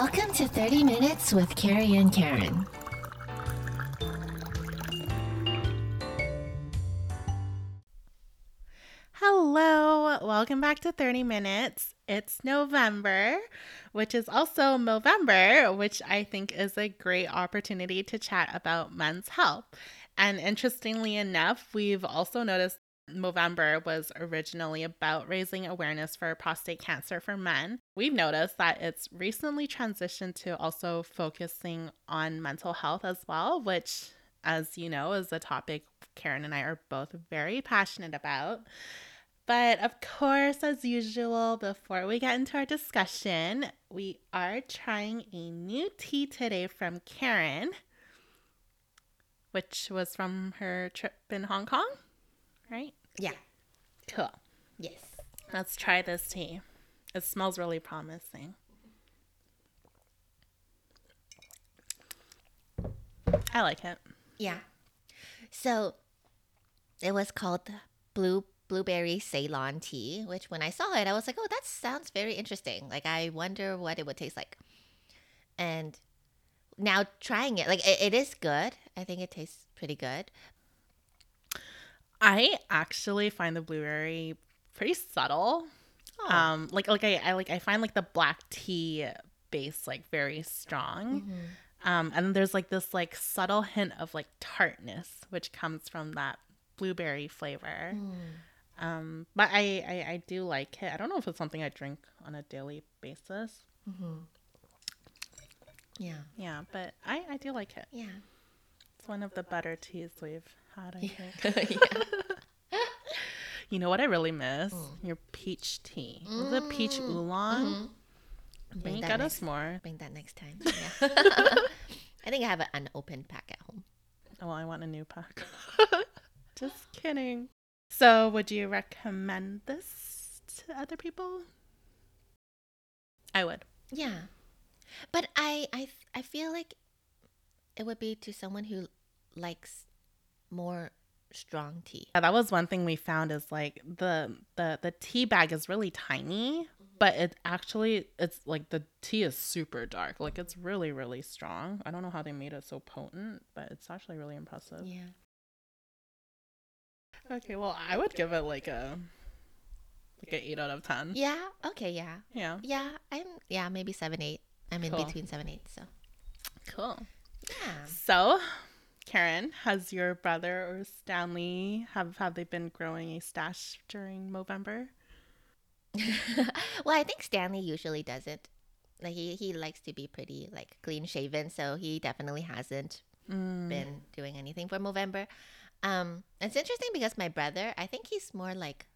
Welcome to 30 Minutes with Carrie and Karen. Hello, welcome back to 30 Minutes. It's November, which is also Movember, which I think is a great opportunity to chat about men's health. And interestingly enough, we've also noticed Movember was originally about raising awareness for prostate cancer for men. We've noticed that it's recently transitioned to also focusing on mental health as well, which, as you know, is a topic Karen and I are both very passionate about. But of course, as usual, before we get into our discussion, we are trying a new tea today from Karen, which was from her trip in Hong Kong, right? Yeah. Cool. Yes. Let's try this tea. It smells really promising. I like it. Yeah. So it was called blue blueberry Ceylon tea, which when I saw it, I was like, oh, that sounds very interesting. Like I wonder what it would taste like. And now trying it, like it, it is good. I think it tastes pretty good. I actually find the blueberry pretty subtle. Oh. Um, like like I, I like I find like the black tea base like very strong. Mm-hmm. Um, and there's like this like subtle hint of like tartness, which comes from that blueberry flavor. Mm. Um, but I, I I do like it. I don't know if it's something I drink on a daily basis. Mm-hmm. Yeah. Yeah, but I I do like it. Yeah. It's one of the better teas we've had. I think. yeah. You know what I really miss? Mm. Your peach tea. Was it peach oolong? Mhm. Can Bring that get next- us more? Bring that next time. Yeah. I think I have an unopened pack at home. Oh, I want a new pack. Just kidding. So, would you recommend this to other people? I would. Yeah. But I I I feel like it would be to someone who likes more strong tea. Yeah, that was one thing we found is like the the the tea bag is really tiny, mm-hmm. but it actually it's like the tea is super dark. Like it's really really strong. I don't know how they made it so potent, but it's actually really impressive. Yeah. Okay, well, I would give it like a like an 8 out of 10. Yeah. Okay, yeah. Yeah. Yeah, I'm yeah, maybe 7 8. I'm in between 7 8, so. Cool. Yeah. So, Karen, has your brother or Stanley have have they been growing a stash during Movember? well, I think Stanley usually doesn't. Like he he likes to be pretty like clean shaven, so he definitely hasn't Mm. been doing anything for Movember. Um, it's interesting because my brother, I think he's more like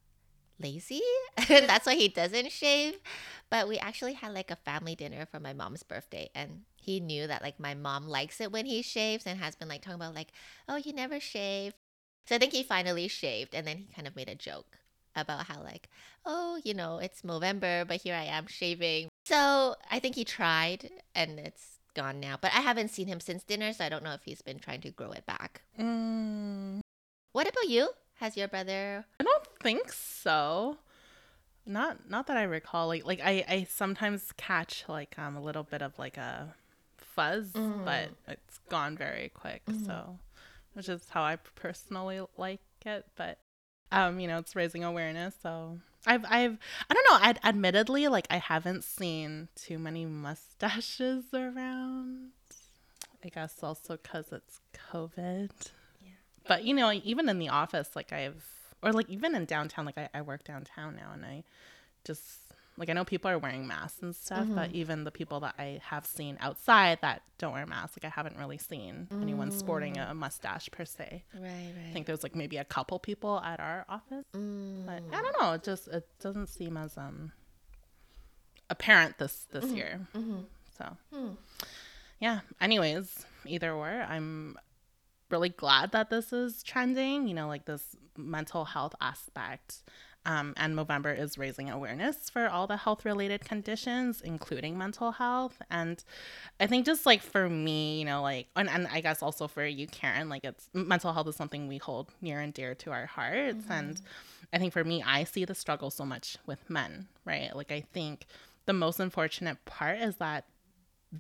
lazy, and that's why he doesn't shave. But we actually had like a family dinner for my mom's birthday, and he knew that like my mom likes it when he shaves, and has been like talking about like, oh, you never shave. So I think he finally shaved, and then he kind of made a joke about how like, oh, you know, it's Movember, but here I am shaving. So I think he tried, and it's gone now. But I haven't seen him since dinner, so I don't know if he's been trying to grow it back. Mm. What about you? Has your brother? I don't think so. Not not that I recall. Like like I I sometimes catch like um a little bit of like a fuzz, but it's gone very quick. So, which is how I personally like it. But um, you know, it's raising awareness. So I've I've I don't know. I'd, admittedly, like I haven't seen too many mustaches around. I guess also because it's COVID. Yeah. But you know, even in the office, like I've, or like even in downtown, like I, I work downtown now, and I just like I know people are wearing masks and stuff, but even the people that I have seen outside that don't wear masks, like I haven't really seen anyone sporting a mustache per se. Right, right. I think there's like maybe a couple people at our office, Mm, but I don't know. It just it doesn't seem as um apparent this this year. mhm. So Hmm. yeah. Anyways, either or, I'm really glad that this is trending. You know, like this mental health aspect. Um, and Movember is raising awareness for all the health related conditions, including mental health. And I think just like for me, you know, like, and, and I guess also for you, Karen, like it's mental health is something we hold near and dear to our hearts. And I think for me, I see the struggle so much with men, right? Like, I think the most unfortunate part is that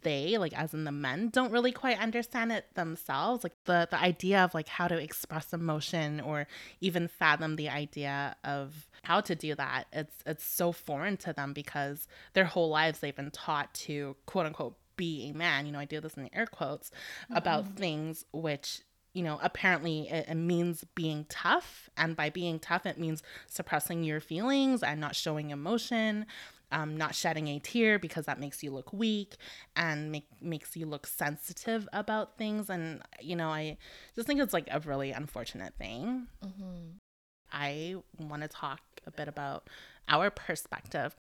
they like as in the men don't really quite understand it themselves like the the idea of like how to express emotion or even fathom the idea of how to do that it's it's so foreign to them because their whole lives they've been taught to quote unquote be a man you know i do this in air quotes mm-hmm. about things which you know, apparently it, it, means being tough. And by being tough, it means suppressing your feelings and not showing emotion, um, not shedding a tear because that makes you look weak and make, makes you look sensitive about things. And, you know, I just think it's like a really unfortunate thing. Mm-hmm. I want to talk a bit about our perspective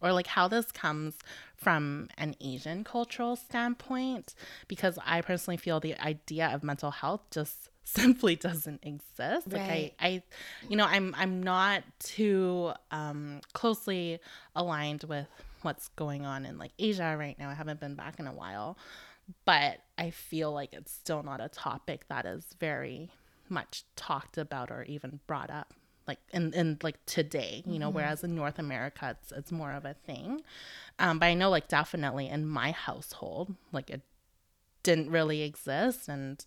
or like how this comes from an Asian cultural standpoint, because I personally feel the idea of mental health just simply doesn't exist. Right. Like I, I, you know, I'm I'm not too um, closely aligned with what's going on in like Asia right now. I haven't been back in a while, but I feel like it's still not a topic that is very much talked about or even brought up like in, in like today you know mm-hmm. whereas in north america it's it's more of a thing um but i know like definitely in my household like it didn't really exist and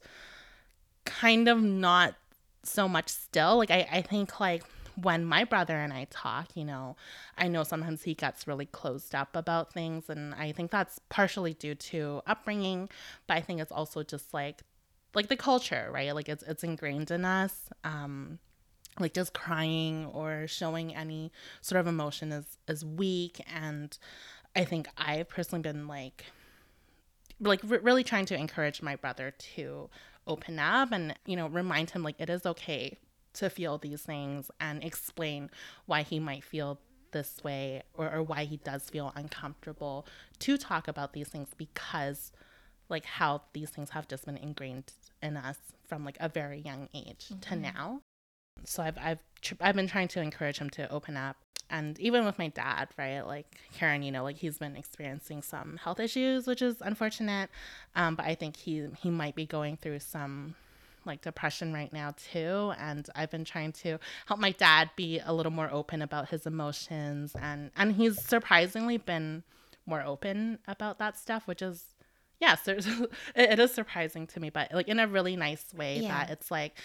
kind of not so much still like i i think like when my brother and I talk, you know, I know sometimes he gets really closed up about things. And I think that's partially due to upbringing, but I think it's also just like, like the culture, right? Like it's, it's ingrained in us. Um, like just crying or showing any sort of emotion is is weak and i think i've personally been like like r- really trying to encourage my brother to open up and you know remind him like it is okay to feel these things and explain why he might feel this way or, or why he does feel uncomfortable to talk about these things because like how these things have just been ingrained in us from like a very young age mm-hmm. to now so I've I've tr- I've been trying to encourage him to open up and even with my dad, right? Like Karen, you know, like he's been experiencing some health issues, which is unfortunate. Um, but I think he he might be going through some like depression right now too and i've been trying to help my dad be a little more open about his emotions and and he's surprisingly been more open about that stuff which is yes it is surprising to me but like in a really nice way yeah. that it's like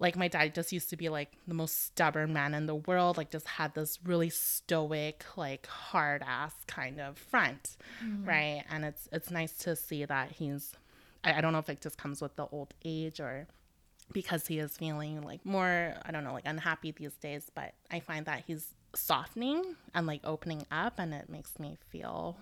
like my dad just used to be like the most stubborn man in the world like just had this really stoic like hard ass kind of front mm. right and it's it's nice to see that he's I, I don't know if it just comes with the old age or because he is feeling like more i don't know like unhappy these days but i find that he's softening and like opening up and it makes me feel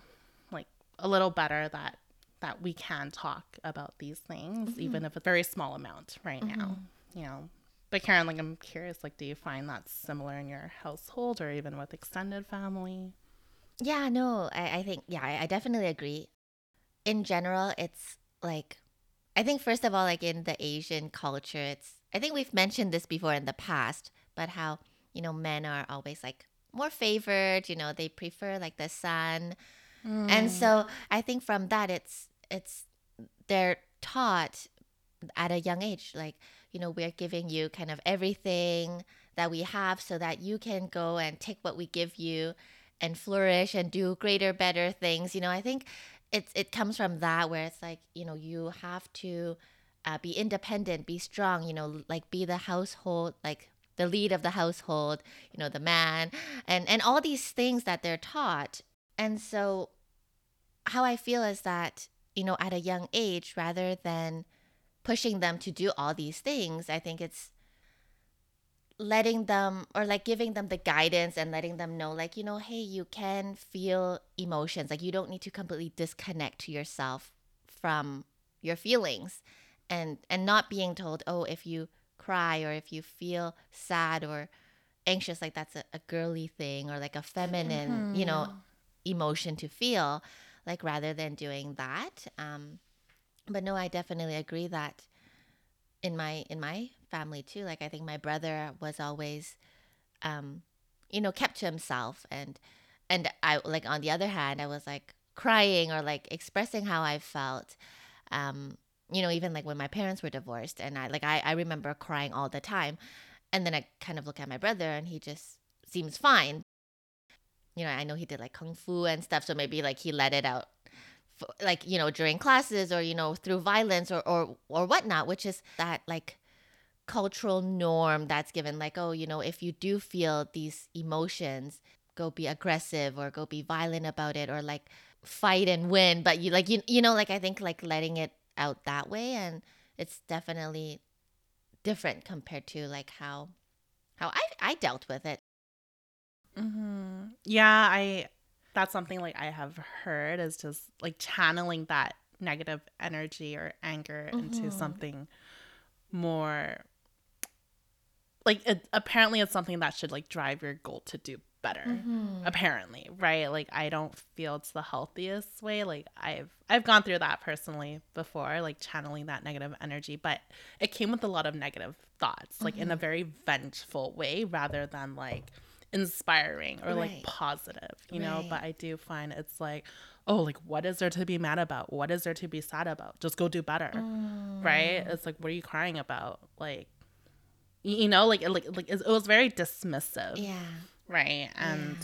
like a little better that that we can talk about these things mm-hmm. even if it's a very small amount right mm-hmm. now you know but karen like i'm curious like do you find that similar in your household or even with extended family? Yeah no i, I think yeah I, I definitely agree. In general it's like i think first of all like in the asian culture it's i think we've mentioned this before in the past but how you know men are always like more favored you know they prefer like the son mm. and so i think from that it's it's they're taught at a young age like you know, we're giving you kind of everything that we have so that you can go and take what we give you and flourish and do greater, better things. You know, I think it's it comes from that where it's like, you know, you have to uh, be independent, be strong, you know, like be the household, like the lead of the household, you know, the man, and and all these things that they're taught. And so, how I feel is that you know, at a young age, rather than pushing them to do all these things. I think it's letting them or like giving them the guidance and letting them know like you know hey you can feel emotions like you don't need to completely disconnect to yourself from your feelings and and not being told oh if you cry or if you feel sad or anxious like that's a, a girly thing or like a feminine mm-hmm. you know emotion to feel like rather than doing that um but no, I definitely agree that in my in my family too. Like I think my brother was always, um, you know, kept to himself, and and I like on the other hand, I was like crying or like expressing how I felt. Um, you know, even like when my parents were divorced, and I like I I remember crying all the time, and then I kind of look at my brother, and he just seems fine. You know, I know he did like kung fu and stuff, so maybe like he let it out like you know during classes or you know through violence or or or whatnot which is that like cultural norm that's given like oh you know if you do feel these emotions go be aggressive or go be violent about it or like fight and win but you like you you know like i think like letting it out that way and it's definitely different compared to like how how i i dealt with it. Hmm Yeah, I that's something like I have heard is just like channeling that negative energy or anger into Mhm. something more like it, apparently it's something that should like drive your goal to do better Mm-hmm. apparently right like i don't feel it's the healthiest way like i've i've gone through that personally before like channeling that negative energy but it came with a lot of negative thoughts like in a very vengeful way rather than like inspiring or like positive you know? But i do find it's like oh like what is there to be mad about? What is there to be sad about? Just go do better right? Mm. it's like what are you crying about? Like you know like it, like like it was very dismissive yeah. right? And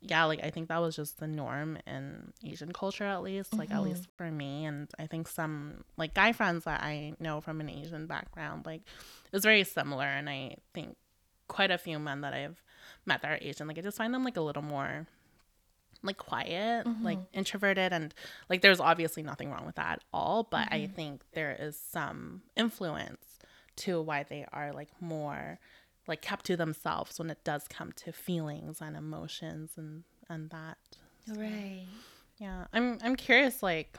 yeah. like i think that was just the norm in asian culture at least like at Mhm. least for me. And i think some like guy friends that i know from an asian background like it's very similar. And i think quite a few men that i've met that are asian like i just find them like a little more like quiet mm-hmm. like introverted and like there's obviously nothing wrong with that at all but i mm-hmm. think there is some influence to why they are like more like kept to themselves when it does come to feelings and emotions and and that right. Yeah i'm i'm curious like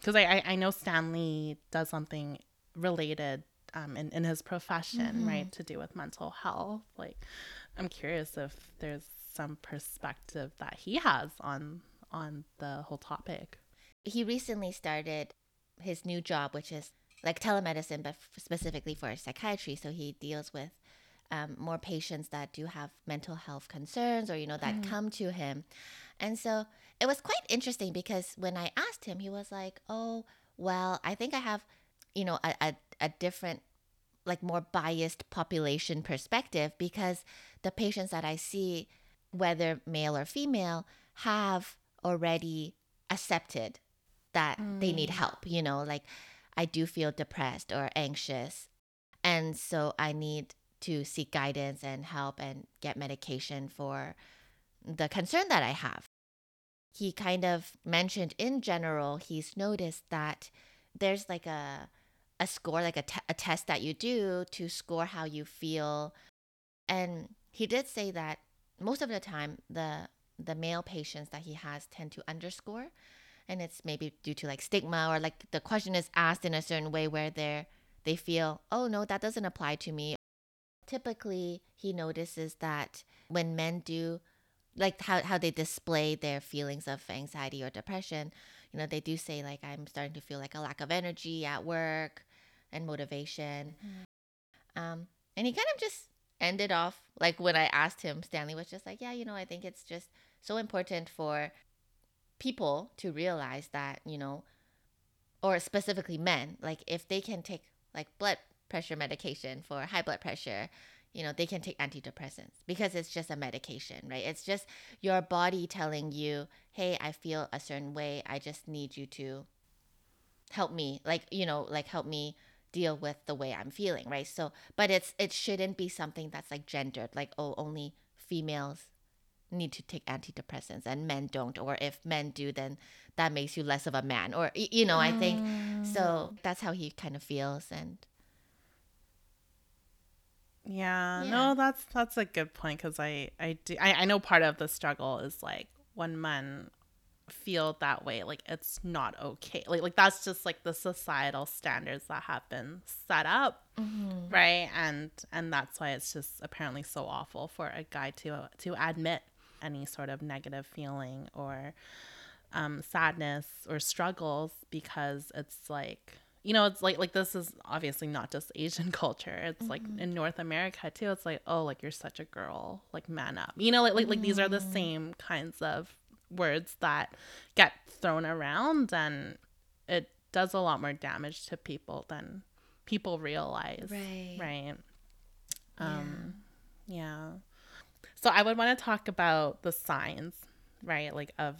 because I, I i know stanley does something related um in, in his profession mm-hmm. right to do with mental health like i'm curious if there's some perspective that he has on on the whole topic he recently started his new job, which is like telemedicine, but f- specifically for psychiatry. So he deals with um, more patients that do have mental health concerns or, you know, that come to him. And so it was quite interesting because when I asked him, he was like, oh, well, I think I have, you know, a, a, a different like more biased population perspective because the patients that I see, whether male or female, have already accepted that they need mm. help. You know, like I do feel depressed or anxious. And so I need to seek guidance and help and get medication for the concern that I have. He kind of mentioned in general, he's noticed that there's like a a score, like a test that you do to score how you feel. And he did say that most of the time, the the male patients that he has tend to underscore, and it's maybe due to like stigma or like the question is asked in a certain way where they're they feel, oh no, that doesn't apply to me. Typically, he notices that when men do like how, how they display their feelings of anxiety or depression you know they do say like i'm starting to feel like a lack of energy at work and motivation. Um, and he kind of just ended off like when i asked him stanley was just like yeah you know i think it's just so important for people to realize that you know or specifically men like if they can take like blood pressure medication for high blood pressure you know they can take antidepressants because it's just a medication right? It's just your body telling you hey i feel a certain way. I just need you to help me like you know like help me deal with the way i'm feeling right so but it's it shouldn't be something that's like gendered like oh only females need to take antidepressants and men don't or if men do then that makes you less of a man or you know i think mm. so that's how he kind of feels and Yeah, Yeah. no, that's that's a good point because I I do I, I know part of the struggle is like when men feel that way, like it's not okay. Like like that's just like the societal standards that have been set up, mm-hmm. right? And and that's why it's just apparently so awful for a guy to to admit any sort of negative feeling or um, sadness or struggles because it's like you know it's like like this is obviously not just asian culture. It's like mm-hmm. in north america too it's like oh like you're such a girl. Like man up. You know like like, like these are the mm. same kinds of words that get thrown around and it does a lot more damage to people than people realize Right. right um yeah so i would want to talk about the signs right like of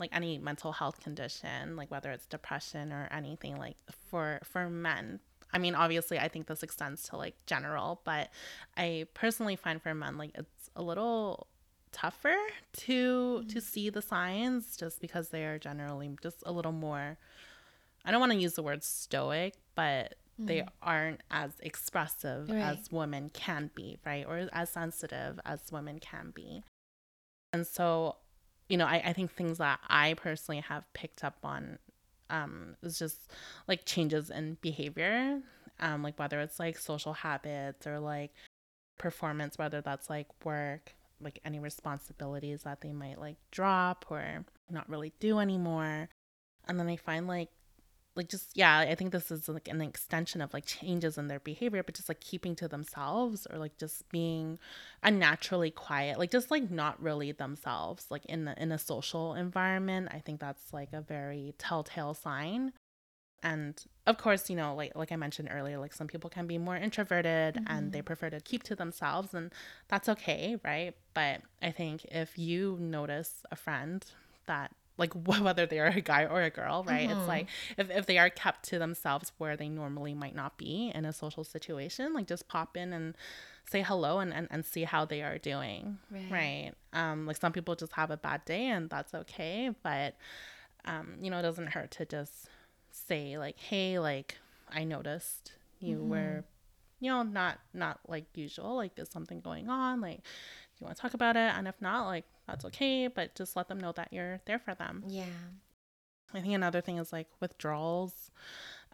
like any mental health condition, like whether it's depression or anything like for for men. I mean, obviously, I think this extends to like general, but I personally find for men like it's a little tougher to mm-hmm. to see the signs just because they are generally just a little more I don't want to use the word stoic, but mm-hmm. they aren't as expressive right. as women can be, right? Or as sensitive as women can be. And so, you know, I, I think things that I personally have picked up on um, is just like changes in behavior, um, like whether it's like social habits or like performance, whether that's like work, like any responsibilities that they might like drop or not really do anymore. And then I find like like just yeah i think this is like an extension of like changes in their behavior but just like keeping to themselves or like just being unnaturally quiet like just like not really themselves like in the, in a social environment i think that's like a very telltale sign and of course you know like like i mentioned earlier like some people can be more introverted mm-hmm. and they mm-hmm. prefer to keep to themselves and that's okay right but i think if you notice a friend that like whether they are a guy or a girl right mm-hmm. it's like if, if they are kept to themselves where they normally might not be in a social situation like just pop in and say hello and, and, and see how they are doing right. right um like some people just have a bad day and that's okay but um you know it doesn't hurt to just say like hey like i noticed you mm-hmm. were you know not not like usual like is something going on like you want to talk about it and if not like that's okay but just let them know that you're there for them yeah i think another thing is like withdrawals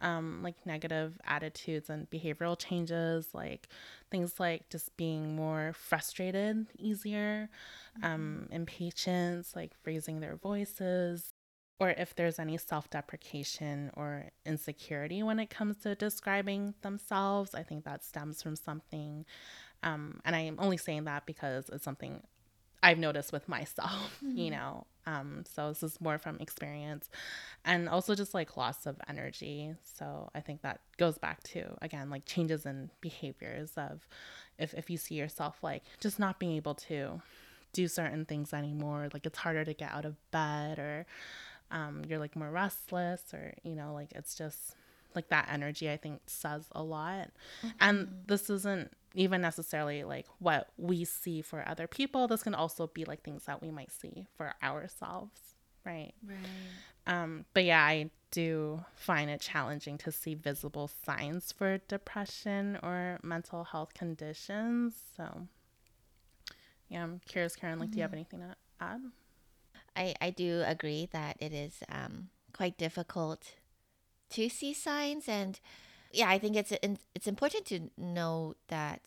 um, like negative attitudes and behavioral changes, like things like just being more frustrated easier, um, mm-hmm. impatience, like raising their voices, or if there's any self deprecation or insecurity when it comes to describing themselves. I think that stems from something um, and I'm only saying that because it's something I've noticed with myself, mm-hmm. you know. Um, so this is more from experience and also just like loss of energy. So I think that goes back to again like changes in behaviors of if if you see yourself like just not being able to do certain things anymore, like it's harder to get out of bed or um, you're like more restless or you know like it's just like that energy I think says a lot. Mm-hmm. And this isn't even necessarily like what we see for other people. This can also be like things that we might see for ourselves, right? Right. Um, but yeah, I do find it challenging to see visible signs for depression or mental health conditions. So yeah, I'm curious, Karen, like, mm-hmm. do you have mm-hmm. anything to add? I, I do agree that it is um, quite difficult to see signs and yeah i think it's it's important to know that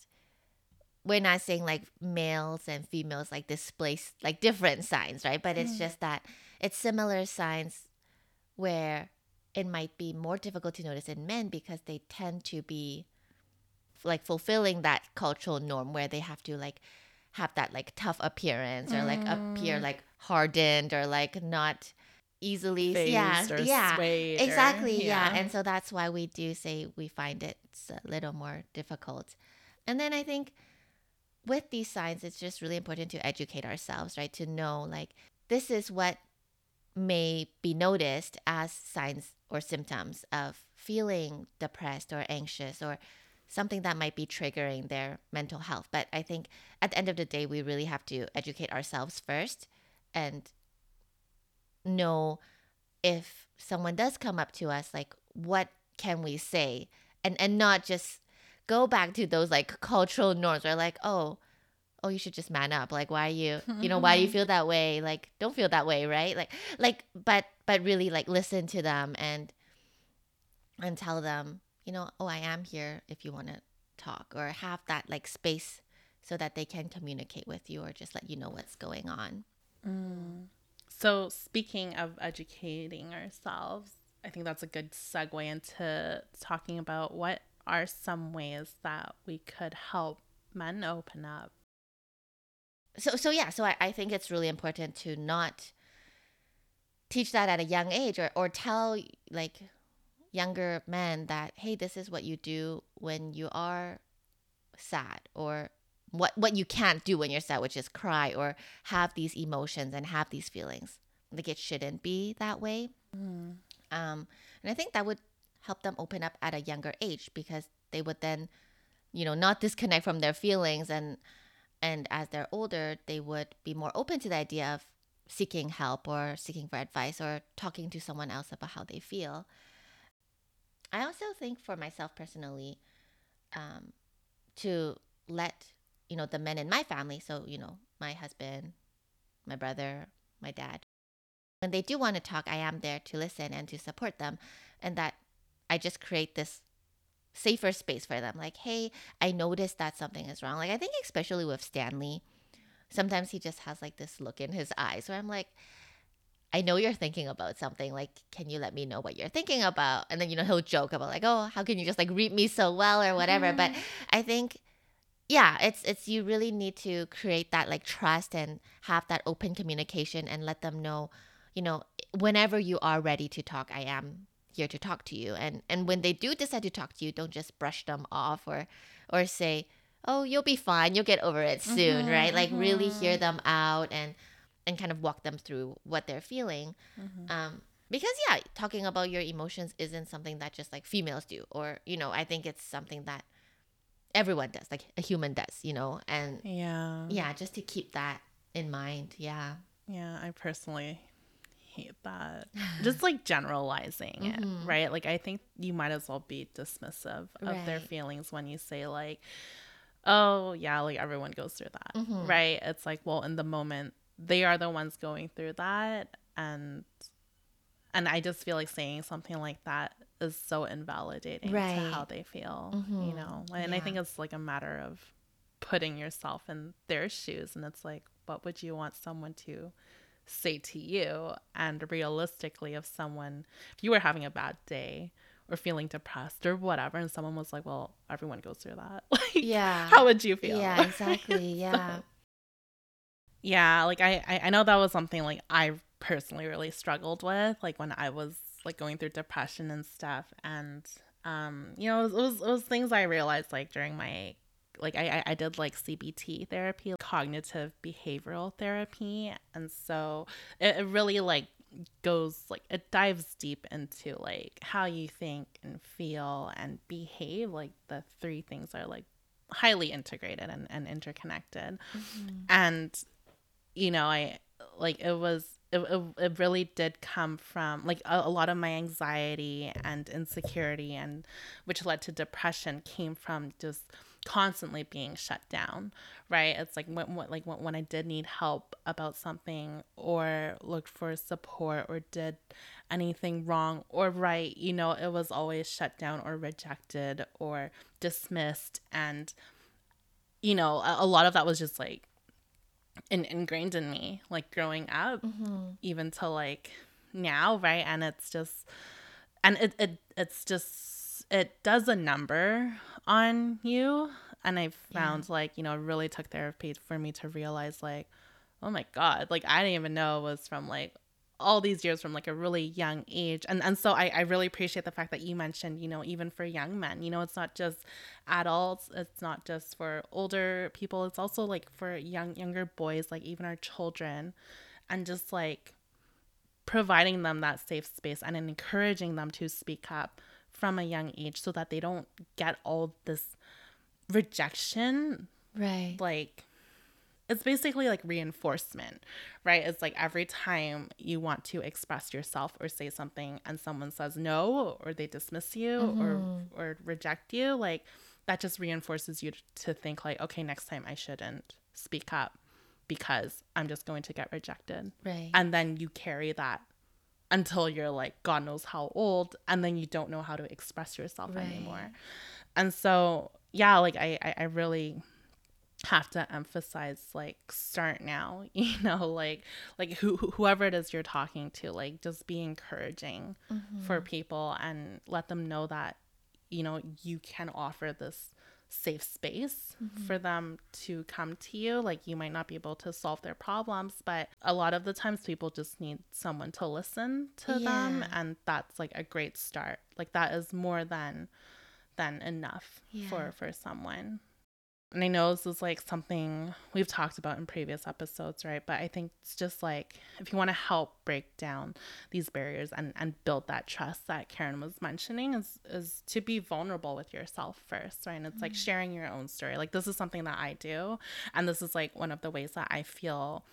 we're not saying like males and females like display like different signs right but it's mm. just that it's similar signs where it might be more difficult to notice in men because they tend to be like fulfilling that cultural norm where they have to like have that like tough appearance or like appear mm. like hardened or like not easily yeah yeah exactly or, yeah. yeah and so that's why we do say we find it a little more difficult and then i think with these signs it's just really important to educate ourselves right to know like this is what may be noticed as signs or symptoms of feeling depressed or anxious or something that might be triggering their mental health but i think at the end of the day we really have to educate ourselves first and know if someone does come up to us like what can we say? And and not just go back to those like cultural norms or like oh oh you should just man up. Like why are you you know why do you feel that way? Like don't feel that way right? Like like but but really like listen to them and and tell them you know oh i am here if you want to talk or have that like space so that they can communicate with you or just let you know what's going on mm. So, speaking of educating ourselves, I think that's a good segue into talking about what are some ways that we could help men open up. So, so yeah, so I, I think it's really important to not teach that at a young age or, or tell like younger men that, hey, this is what you do when you are sad or what what you can't do when you're sad, which is cry or have these emotions and have these feelings. like it shouldn't be that way. Mm. Um, and I think that would help them open up at a younger age because they would then, you know, not disconnect from their feelings and and as they're older, they would be more open to the idea of seeking help or seeking for advice or talking to someone else about how they feel. I also think for myself personally, um, to let you know the men in my family, so you know my husband, my brother, my dad, when they do want to talk, I am there to listen and to support them, and that I just create this safer space for them. Like, hey, I noticed that something is wrong. Like, I think especially with Stanley, sometimes he just has like this look in his eyes where I'm like, I know you're thinking about something. Like, can you let me know what you're thinking about? And then, you know, he'll joke about like, oh, how can you just like read me so well or whatever. But I think, yeah, it's it's you really need to create that like trust and have that open communication and let them know, you know, whenever you are ready to talk, I am here to talk to you. And and when they do decide to talk to you, don't just brush them off or or say, oh, you'll be fine, you'll get over it soon, Mhm, right? Like really hear them out and and kind of walk them through what they're feeling. Mhm. Um, because yeah, talking about your emotions isn't something that just like females do, or you know, I think it's something that everyone does, like a human does, you know, and Yeah. yeah, just to keep that in mind. Yeah, Yeah, I personally hate that. Just like generalizing Mhm. it, right? Like I think you might as well be dismissive of their feelings when you say like, "Oh, yeah, like everyone goes through that." Mhm. Right? It's like, well, in the moment, they are the ones going through that and and I just feel like saying something like that is so invalidating Right. to how they feel, you Mhm. know. And I think it's like a matter of putting yourself in their shoes and it's like what would you want someone to say to you and realistically if someone if you were having a bad day or feeling depressed or whatever and someone was like well everyone goes through that like yeah, how would you feel yeah, exactly, yeah, yeah like I i know that was something like i personally really struggled with like when i was like going through depression and stuff and um you know it was, it was, it was things i realized like during my like I, I- did like cbt therapy cognitive behavioral therapy and so it, it really like goes like it dives deep into like how you think and feel and behave like the three things are like highly integrated and, and interconnected. And you know i like it was it, it, it really did come from like a, a lot of my anxiety and insecurity and which led to depression came from just constantly being shut down right? It's like when, when like when, when i did need help about something or looked for support or did anything wrong or right you know it was always shut down or rejected or dismissed. And you know a, a lot of that was just like in, ingrained in me like growing up hmm even to like now right? And it's just and it, it it's just it does a number on you. And i found like you know it really took therapy for me to realize like oh my god like i didn't even know it was from like all these years from like a really young age. And and so I, I really appreciate the fact that you mentioned you know even for young men you know it's not just adults it's not just for older people it's also like for young younger boys like even our children and just like providing them that safe space and encouraging them to speak up from a young age so that they don't get all this rejection right, like it's basically like reinforcement right? It's like every time you want to express yourself or say something and someone says no or they dismiss you or mm-hmm. or reject you like that just reinforces you to think like okay next time i shouldn't speak up because i'm just going to get rejected. Right, and then you carry that until you're like god knows how old and then you don't know how to express yourself Right. anymore. And so yeah like I, I i really have to emphasize like start now you know like like who, who- whoever it is you're talking to like just be encouraging for mm-hmm. people and let them know that you know you can offer this safe space mm-hmm. for them to come to you. Like you might not be able to solve their problems but a lot of the times people just need someone to listen to them and that's like a great start. Like that is more than than enough Yeah. for for someone and I know this is like something we've talked about in previous episodes, right? But I think it's just like if you want to help break down these barriers and, and build that trust that Karen was mentioning is is to be vulnerable with yourself first, right? And it's mm-hmm. like sharing your own story. Like this is something that I do. And this is like one of the ways that I feel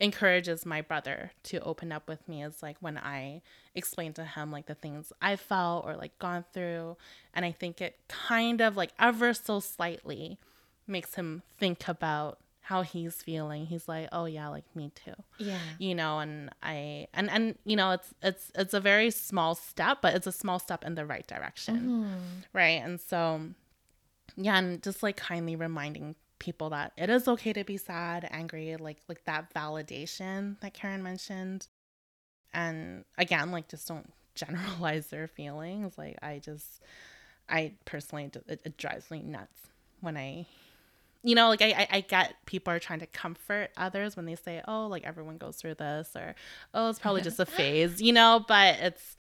encourages my brother to open up with me is like when I explain to him like the things I felt or like gone through. And I think it kind of like ever so slightly makes him think about how he's feeling. He's like oh yeah like me too. Yeah. You know and i and and you know it's it's it's a very small step but it's a small step in the right direction. Mm-hmm. right? And so yeah and just like kindly reminding people that it is okay to be sad angry like like that validation that karen mentioned. And again like just don't generalize their feelings. Like i just i personally it, it drives me nuts when i you know, like I, I get people are trying to comfort others when they say, oh, like everyone goes through this, or oh, it's probably just a phase, you know, but it's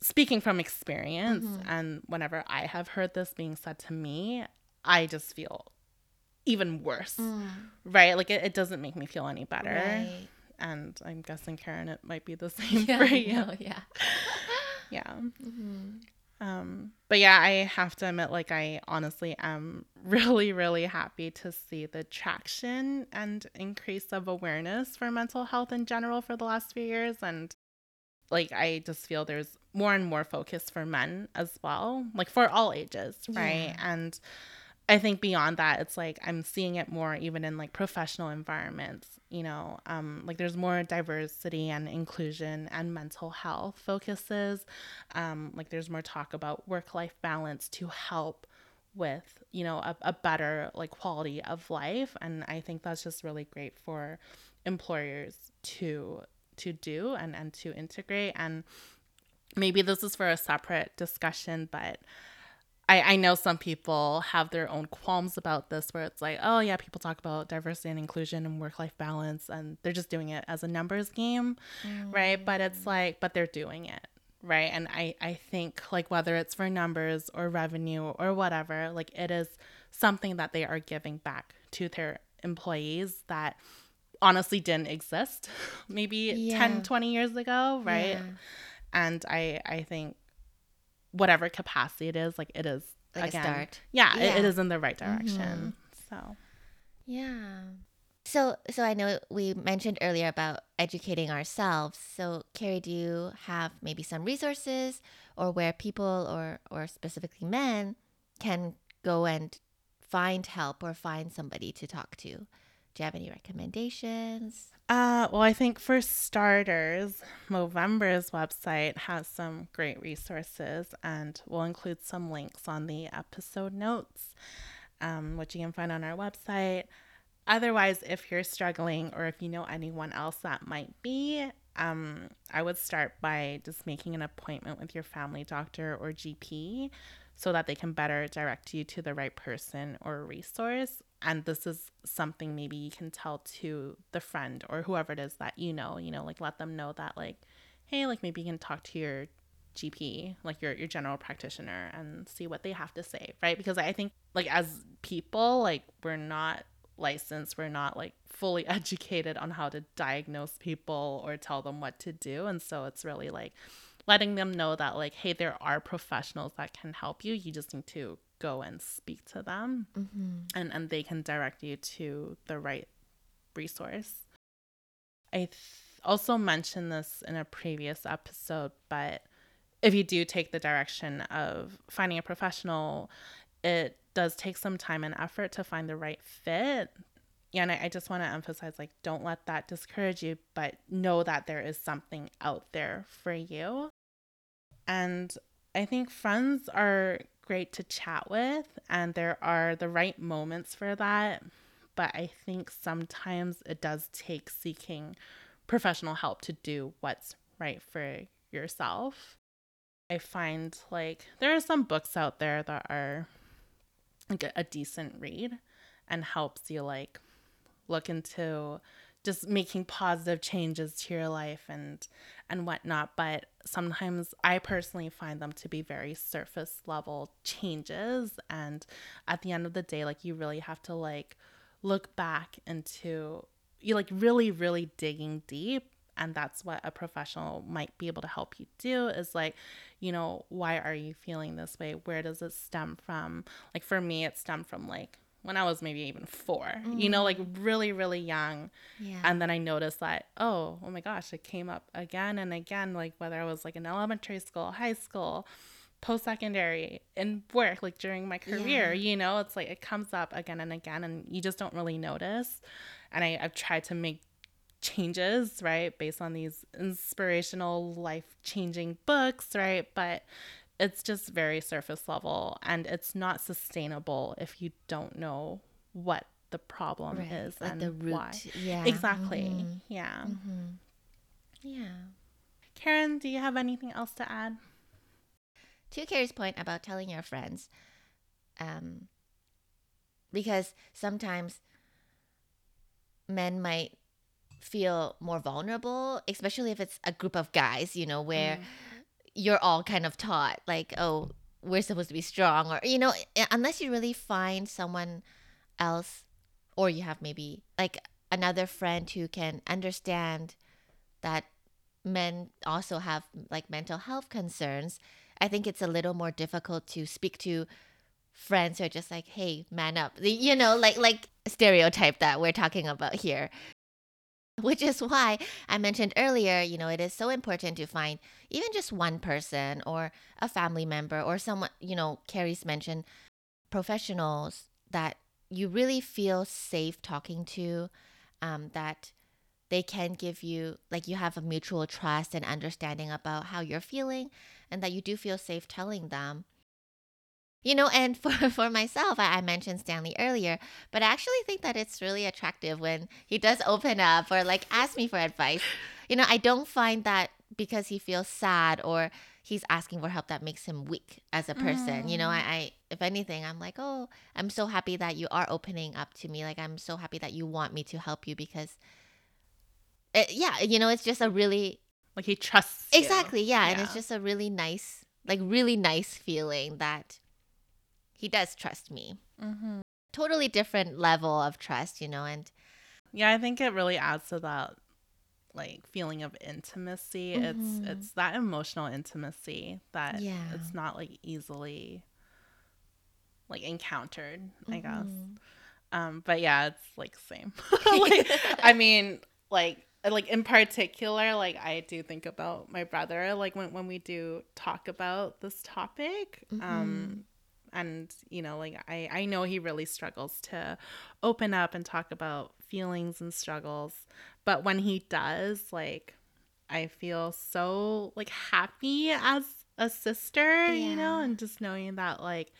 speaking from experience. Mm-hmm. And whenever I have heard this being said to me, I just feel even worse, mm. right? Like it, it doesn't make me feel any better. Right. And I'm guessing, Karen, it might be the same yeah, for you. yeah. yeah. Mm-hmm. Um, but yeah, I have to admit, like, I honestly am really, really happy to see the traction and increase of awareness for mental health in general for the last few years. And like, I just feel there's more and more focus for men as well, like for all ages, right? Yeah. And I think beyond that, it's like I'm seeing it more even in like professional environments. You know, um, like there's more diversity and inclusion and mental health focuses. Um, like there's more talk about work life balance to help with you know a, a better like quality of life, and I think that's just really great for employers to to do and and to integrate. And maybe this is for a separate discussion, but I, I know some people have their own qualms about this where it's like, oh yeah, people talk about diversity and inclusion and work life balance and they're just doing it as a numbers game, mm. right? But it's mm. like, but they're doing it, right? And I, I think like whether it's for numbers or revenue or whatever, like it is something that they are giving back to their employees that honestly didn't exist maybe yeah. 10, 20 years ago, right? Yeah. And I I think whatever capacity it is, like it is like again, start. Yeah, yeah. It, it is in the right direction. Mm-hmm. So, yeah. So, so I know we mentioned earlier about educating ourselves. So, Carrie, do you have maybe some resources or where people or or specifically men can go and find help or find somebody to talk to? Do you have any recommendations? Uh, well, I think for starters, Movember's website has some great resources, and we'll include some links on the episode notes, um, which you can find on our website. Otherwise, if you're struggling or if you know anyone else that might be, um, I would start by just making an appointment with your family doctor or GP so that they can better direct you to the right person or resource and this is something maybe you can tell to the friend or whoever it is that you know you know like let them know that like hey like maybe you can talk to your gp like your your general practitioner and see what they have to say right? Because i think like as people like we're not licensed we're not like fully educated on how to diagnose people or tell them what to do. And so it's really like letting them know that like hey there are professionals that can help you. You just need to go and speak to them. Mm-hmm. and and they can direct you to the right resource. I th- also mentioned this in a previous episode but if you do take the direction of finding a professional it does take some time and effort to find the right fit. And I, I just want to emphasize like don't let that discourage you but know that there is something out there for you. And i think friends are great to chat with, and there are the right moments for that. But I think sometimes it does take seeking professional help to do what's right for yourself. I find like there are some books out there that are like a, decent read and helps you like look into just making positive changes to your life and and whatnot but sometimes i personally find them to be very surface level changes. And at the end of the day like you really have to like look back into you like really really digging deep. And that's what a professional might be able to help you do is like you know why are you feeling this way? Where does it stem from? Like for me it stemmed from like when I was maybe even 4 mm. you know, like really, really young. Yeah. And then I noticed that, oh, oh my gosh, it came up again and again, like whether I was like in elementary school, high school, post secondary, in work, like during my career, yeah. you know, it's like it comes up again and again and you just don't really notice. And I, I've tried to make changes, right, based on these inspirational, life changing books, right? But it's just very surface level and it's not sustainable if you don't know what the problem right. is like and the root. why. Yeah. Exactly. Mm-hmm. Yeah. Mm-hmm. Yeah. Karen, do you have anything else to add? To Carrie's point about telling your friends, um, because sometimes men might feel more vulnerable, especially if it's a group of guys, you know, where mm you're all kind of taught like oh we're supposed to be strong or you know eh, unless you really find someone else or you have maybe like another friend who can understand that men also have like mental health concerns i think it's a little more difficult to speak to friends who are just like hey man up. You know like like stereotype that we're talking about here which is why I mentioned earlier, you know, it is so important to find even just one person or a family member or someone, you know, Carrie's mentioned professionals that you really feel safe talking to, um, that they can give you, like, you have a mutual trust and understanding about how you're feeling, and that you do feel safe telling them you know and for for myself I, I, mentioned stanley earlier but i actually think that it's really attractive when he does open up or like ask me for advice you know i don't find that because he feels sad or he's asking for help that makes him weak as a person mm. you know I, mm. I if anything i'm like oh i'm so happy that you are opening up to me like i'm so happy that you want me to help you because it, yeah you know it's just a really like he trusts exactly yeah, yeah and it's just a really nice like really nice feeling that he does trust me. Mm-hmm. Totally different level of trust, you know, and yeah, I think it really adds to that like feeling of intimacy. Mm-hmm. It's it's that emotional intimacy that yeah. it's not like easily like encountered, mm-hmm. I guess. Um, but yeah, it's like same. like, I mean, like like in particular, like I do think about my brother. Like when when we do talk about this topic, um, mm-hmm and you know like i i know he really struggles to open up and talk about feelings and struggles but when he does like i feel so like happy as a sister yeah. you know and just knowing that like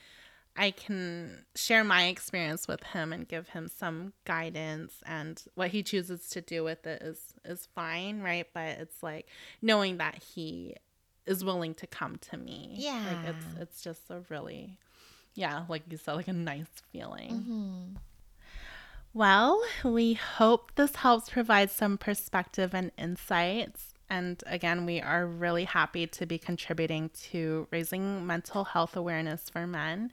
I can share my experience with him and give him some guidance and what he chooses to do with it is is fine, right? But it's like knowing that he is willing to come to me. Yeah. Like it's it's just a really yeah, like you said, like a nice feeling. Mm-hmm. Well, we hope this helps provide some perspective and insights. And again, we are really happy to be contributing to raising mental health awareness for men.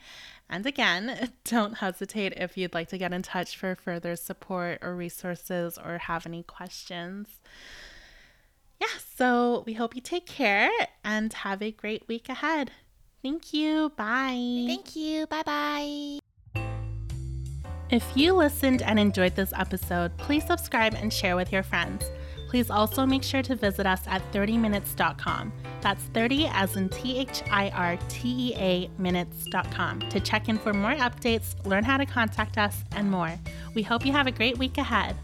And again, don't hesitate if you'd like to get in touch for further support or resources or have any questions. Yeah, so we hope you take care and have a great week ahead. Thank you. Bye. Thank you. Bye bye. If you listened and enjoyed this episode, please subscribe and share with your friends. Please also make sure to visit us at thirteaminutes.com. That's 30 as in T H I R T E A minutes.com to check in for more updates, learn how to contact us, and more. We hope you have a great week ahead.